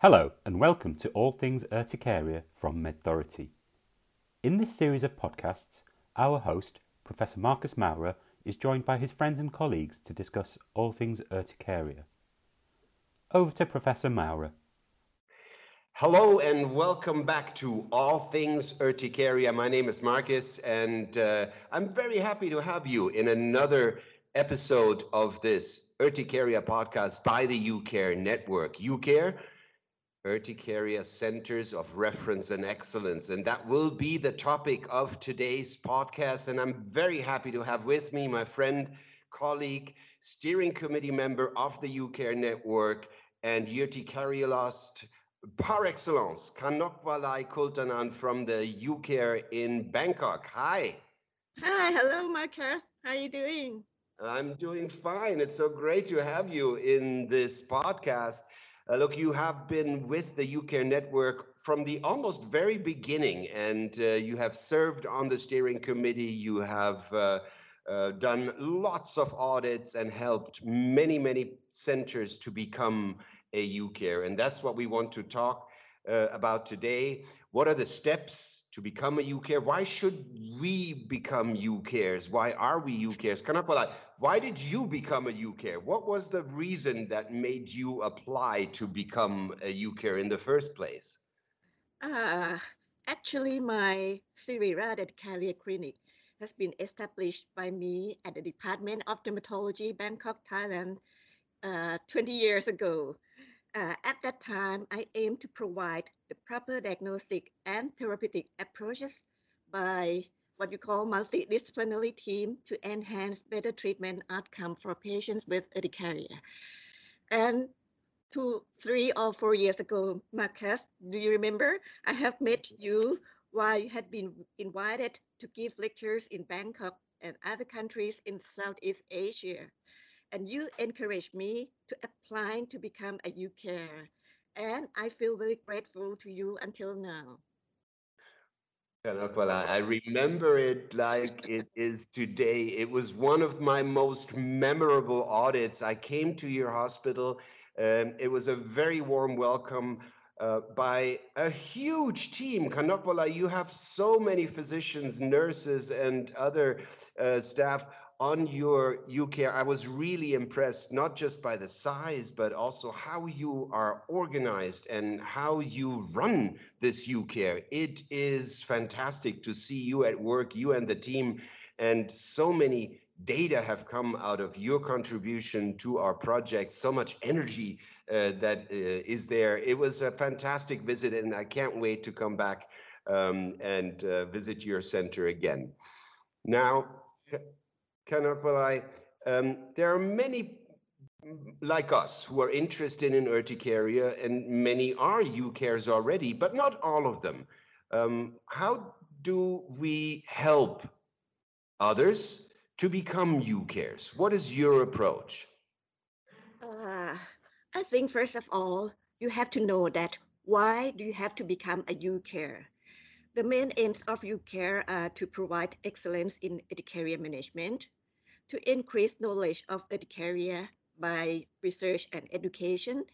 Hello and welcome to All Things Urticaria from MedThority. In this series of podcasts, our host, Professor Marcus Maurer, is joined by his friends and colleagues to discuss all things urticaria. Over to Professor Maurer. Hello and welcome back to All Things Urticaria. My name is Marcus and uh, I'm very happy to have you in another episode of this Urticaria podcast by the UCare Network. UCare Urticaria Centers of Reference and Excellence. And that will be the topic of today's podcast. And I'm very happy to have with me my friend, colleague, steering committee member of the UCare Network and urticariologist par excellence, Kanokvalai Kultanan from the UCare in Bangkok. Hi. Hi, hello, Marcus. How are you doing? I'm doing fine. It's so great to have you in this podcast. Uh, look, you have been with the UCare network from the almost very beginning, and uh, you have served on the steering committee. You have uh, uh done lots of audits and helped many, many centers to become a UCare. And that's what we want to talk uh, about today. What are the steps to become a UCare? Why should we become UCares? Why are we UCares? Kanapala, why did you become a UCare? What was the reason that made you apply to become a UCare in the first place? Uh, actually, my Siriraj Career Clinic has been established by me at the Department of Dermatology, Bangkok, Thailand, uh, 20 years ago. Uh, at that time, I aimed to provide the proper diagnostic and therapeutic approaches by what you call multidisciplinary team to enhance better treatment outcome for patients with urticaria. And two, three or four years ago, Marcus, do you remember? I have met you while you had been invited to give lectures in Bangkok and other countries in Southeast Asia and you encouraged me to apply to become a UCare. And I feel very grateful to you until now. Well, I remember it like it is today. It was one of my most memorable audits. I came to your hospital. Um, it was a very warm welcome uh, by a huge team. Kanokvalai, you have so many physicians, nurses, and other uh, staff on your UCare, I was really impressed, not just by the size, but also how you are organized and how you run this UCare. It is fantastic to see you at work, you and the team, and so many data have come out of your contribution to our project, so much energy uh, that uh, is there. It was a fantastic visit, and I can't wait to come back um, and uh, visit your center again. Now, Kanokvalai, um, there are many like us who are interested in urticaria, and many are UCares already, but not all of them. Um, how do we help others to become UCares? What is your approach? Uh, I think first of all, you have to know that why do you have to become a UCare? The main aims of UCare are to provide excellence in urticaria management, to increase knowledge of urticaria by research and education,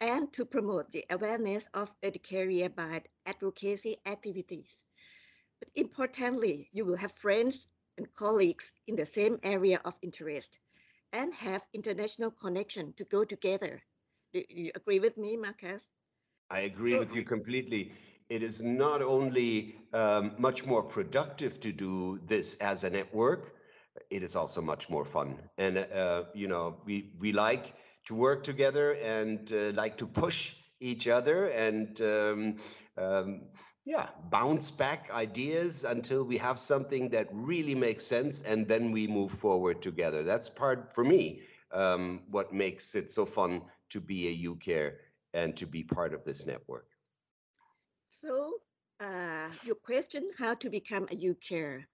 and to promote the awareness of urticaria by advocacy activities. But importantly, you will have friends and colleagues in the same area of interest and have international connection to go together. Do you agree with me, Marcus? I agree so, with you completely. It is not only um, much more productive to do this as a network, it is also much more fun. And uh, you know, we we like to work together and uh, like to push each other and um, um, yeah, bounce back ideas until we have something that really makes sense, and then we move forward together. That's part for me. Um, what makes it so fun to be a UCare and to be part of this network. So, uh, your question: How to become a UCare?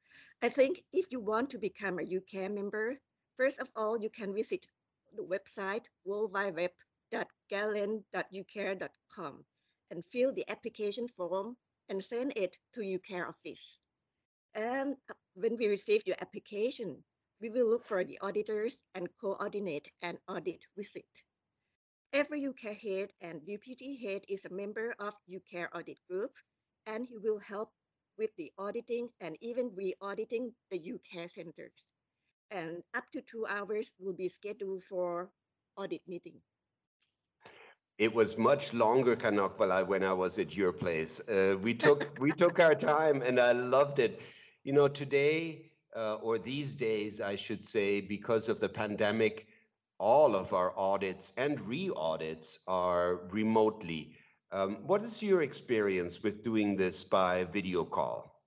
I think if you want to become a UCare member, first of all, you can visit the website worldwideweb.galen.ucare.com and fill the application form and send it to UCare office. And uh, when we receive your application, we will look for the auditors and coordinate an audit visit. Every UCARE head and UPT head is a member of UCARE audit group, and he will help with the auditing and even re-auditing the UK centers. And up to two hours will be scheduled for audit meeting. It was much longer, Kanokvalai, when I was at your place. Uh, we took we took our time, and I loved it. You know, today uh, or these days, I should say, because of the pandemic, all of our audits and re-audits are remotely. Um, what is your experience with doing this by video call?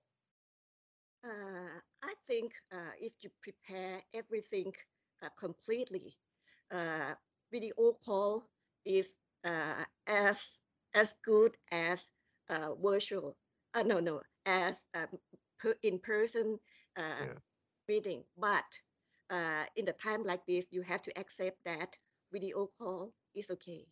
Uh, I think uh, if you prepare everything uh, completely, uh, video call is uh, as as good as uh, virtual. no, no, as um, per in person yeah. meeting. But uh, in the time like this, you have to accept that video call is okay.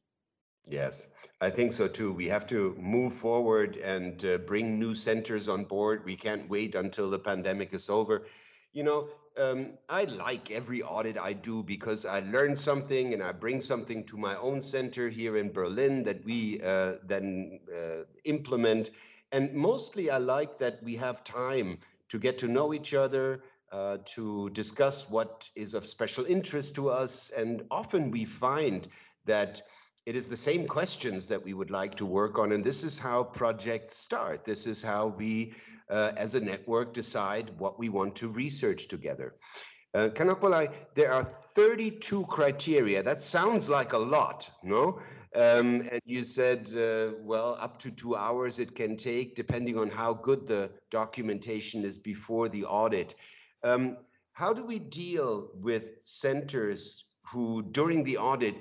Yes, I think so too. We have to move forward and uh, bring new centers on board. We can't wait until the pandemic is over. You know, um, I like every audit I do because I learn something and I bring something to my own center here in Berlin that we uh, then uh, implement. And mostly I like that we have time to get to know each other, uh, to discuss what is of special interest to us. And often we find that it is the same questions that we would like to work on. And this is how projects start. This is how we, uh, as a network, decide what we want to research together. Uh, there are 32 criteria. That sounds like a lot, no? Um, and you said, uh, well, up to two hours it can take, depending on how good the documentation is before the audit. Um, how do we deal with centers who, during the audit,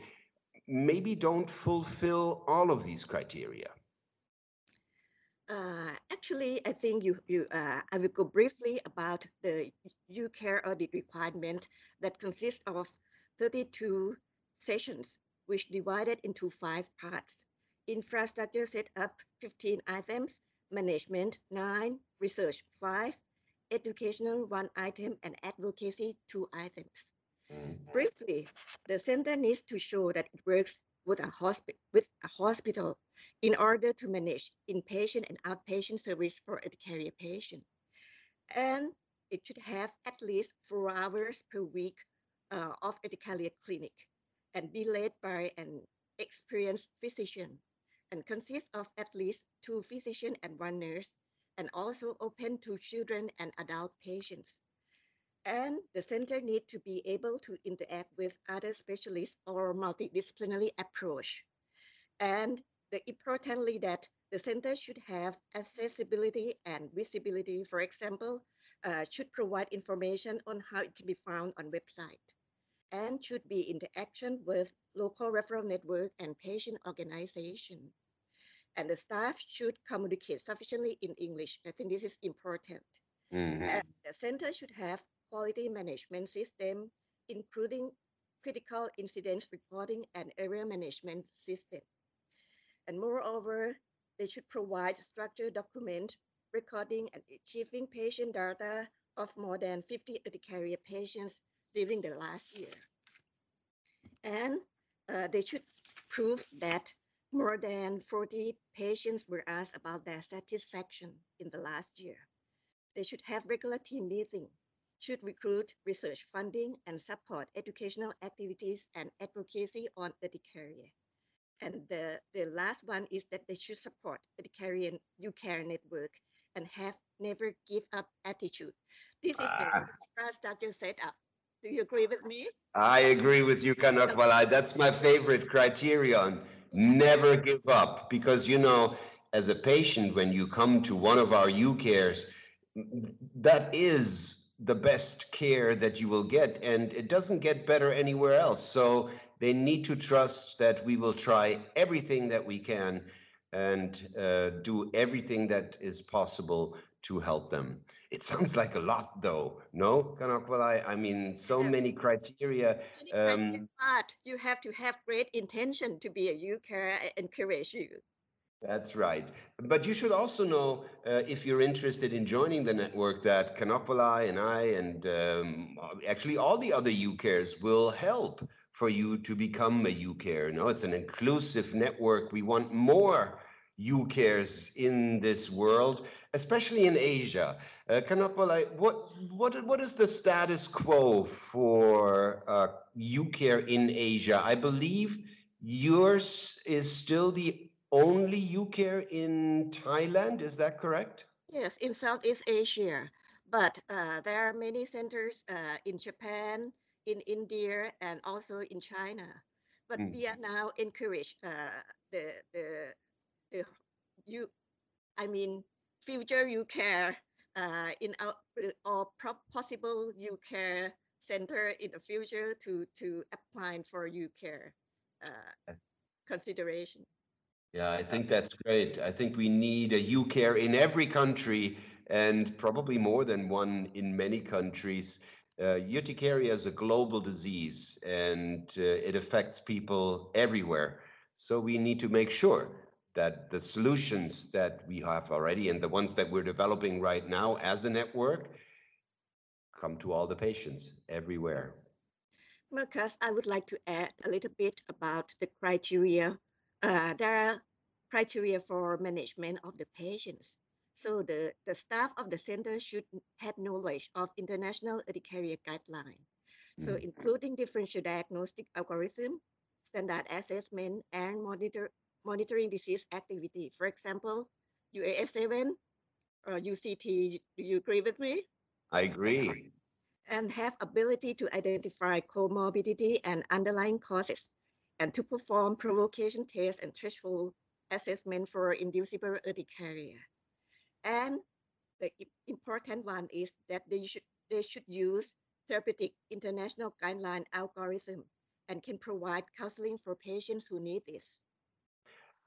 maybe don't fulfill all of these criteria? Uh, actually, I think you, you uh, I will go briefly about the UCARE audit requirement that consists of 32 sessions, which divided into five parts. Infrastructure setup, 15 items, management, 9, research, 5, educational, 1 item, and advocacy, 2 items. Mm. Briefly, the center needs to show that it works with a, hospi- with a hospital in order to manage inpatient and outpatient service for urticaria patients. And it should have at least four hours per week uh, of urticaria clinic and be led by an experienced physician and consists of at least two physicians and one nurse and also open to children and adult patients. And the center need to be able to interact with other specialists or multidisciplinary approach. And the importantly that the center should have accessibility and visibility. For example, uh, should provide information on how it can be found on website and should be interaction with local referral network and patient organization. And the staff should communicate sufficiently in English. I think this is important. Mm-hmm. And the center should have quality management system, including critical incidents reporting and area management system. And moreover, they should provide structured document recording and achieving patient data of more than 50 urticaria patients during the last year. And uh, they should prove that more than 40 patients were asked about their satisfaction in the last year. They should have regular team meeting should recruit research funding and support educational activities and advocacy on the urticaria. And the, the last one is that they should support the urticaria UCARE network and have never give up attitude. This is the ah. infrastructure setup. Do you agree with me? I agree with you, Kanokvalai. That's my favorite criterion. Never give up. Because, you know, as a patient, when you come to one of our UCAREs, that is the best care that you will get and it doesn't get better anywhere else. So they need to trust that we will try everything that we can and uh, do everything that is possible to help them. It sounds like a lot though. No Kanokvalai? i mean so many criteria um, but you have to have great intention to be a UCARE encourage you that's right. But you should also know, uh, if you're interested in joining the network, that Kanopoli and I, and um, actually all the other UCARES will help for you to become a UCare. No, it's an inclusive network. We want more UCares in this world, especially in Asia. Uh, what, what, what is the status quo for uh, UCare in Asia? I believe yours is still the only UCare in Thailand. Is that correct? Yes, in Southeast Asia. But uh, there are many centers uh, in Japan, in India, and also in China. But mm. we are now encourage uh, the the the you, I mean, future UCare uh, in our or possible UCare center in the future to to apply for UCare uh, consideration. Yeah, I think that's great. I think we need a UCare in every country and probably more than one in many countries. Uh, urticaria is a global disease and uh, it affects people everywhere. So we need to make sure that the solutions that we have already and the ones that we're developing right now as a network come to all the patients everywhere. Marcus, I would like to add a little bit about the criteria. Uh, there are criteria for management of the patients. So the, the staff of the center should have knowledge of international urticaria guideline. So mm. including differential diagnostic algorithm, standard assessment, and monitor, monitoring disease activity. For example, UAS7 or UCT, do you agree with me? I agree and have ability to identify comorbidity and underlying causes, and to perform provocation tests and threshold assessment for inducible urticaria. And the important one is that they should, they should use therapeutic international guideline algorithm and can provide counseling for patients who need this.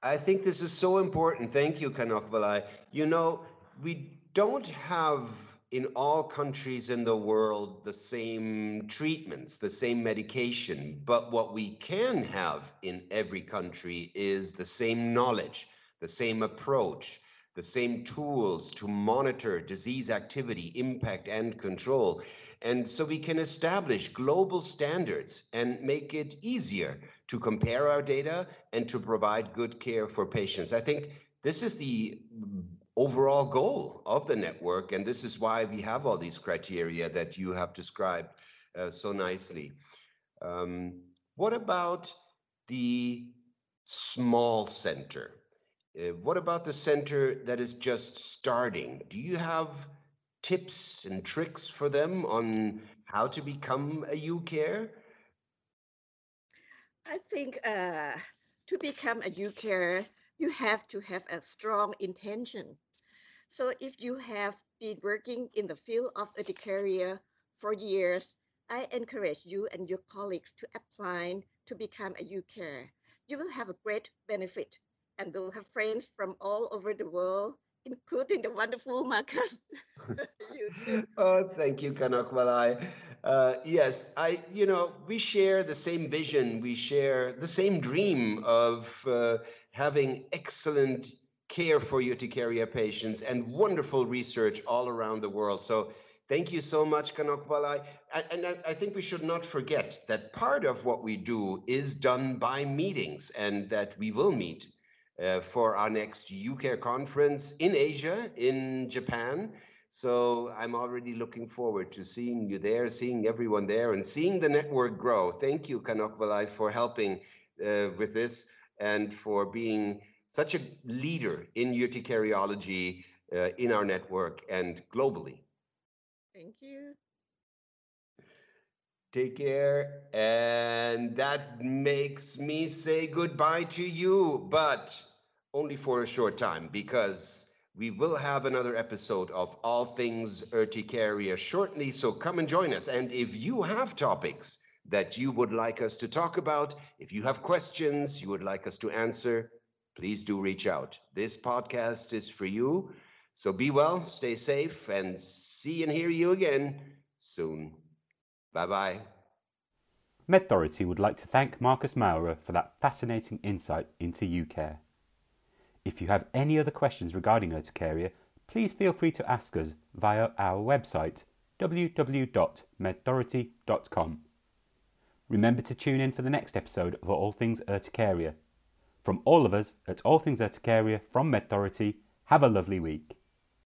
I think this is so important. Thank you, Kanokvalai. You know, we don't have in all countries in the world the same treatments, the same medication. But what we can have in every country is the same knowledge, the same approach, the same tools to monitor disease activity, impact, and control. And so we can establish global standards and make it easier to compare our data and to provide good care for patients. I think this is the overall goal of the network. And this is why we have all these criteria that you have described uh, so nicely. Um, what about the small center? Uh, what about the center that is just starting? Do you have tips and tricks for them on how to become a UCare? I think uh, to become a UCare, you have to have a strong intention so if you have been working in the field of urticaria for years, I encourage you and your colleagues to apply to become a UCare. You will have a great benefit and will have friends from all over the world, including the wonderful Marcus. oh, thank you, Kanokvalai. Uh, yes, I, you know, we share the same vision. We share the same dream of uh, having excellent care for urticaria patients and wonderful research all around the world. So thank you so much, Kanokvalai. And I think we should not forget that part of what we do is done by meetings and that we will meet uh, for our next UCare conference in Asia, in Japan. So I'm already looking forward to seeing you there, seeing everyone there, and seeing the network grow. Thank you, Kanokvalai, for helping uh, with this and for being such a leader in urticariology uh, in our network and globally. Thank you. Take care. And that makes me say goodbye to you, but only for a short time because we will have another episode of All Things Urticaria shortly. So come and join us. And if you have topics that you would like us to talk about, if you have questions you would like us to answer, please do reach out. This podcast is for you. So be well, stay safe, and see and hear you again soon. Bye bye. MedThority would like to thank Marcus Maurer for that fascinating insight into UCare. If you have any other questions regarding urticaria, please feel free to ask us via our website www.medthority.com. Remember to tune in for the next episode of All Things Urticaria. From all of us at All Things Urticaria from MedThority, have a lovely week.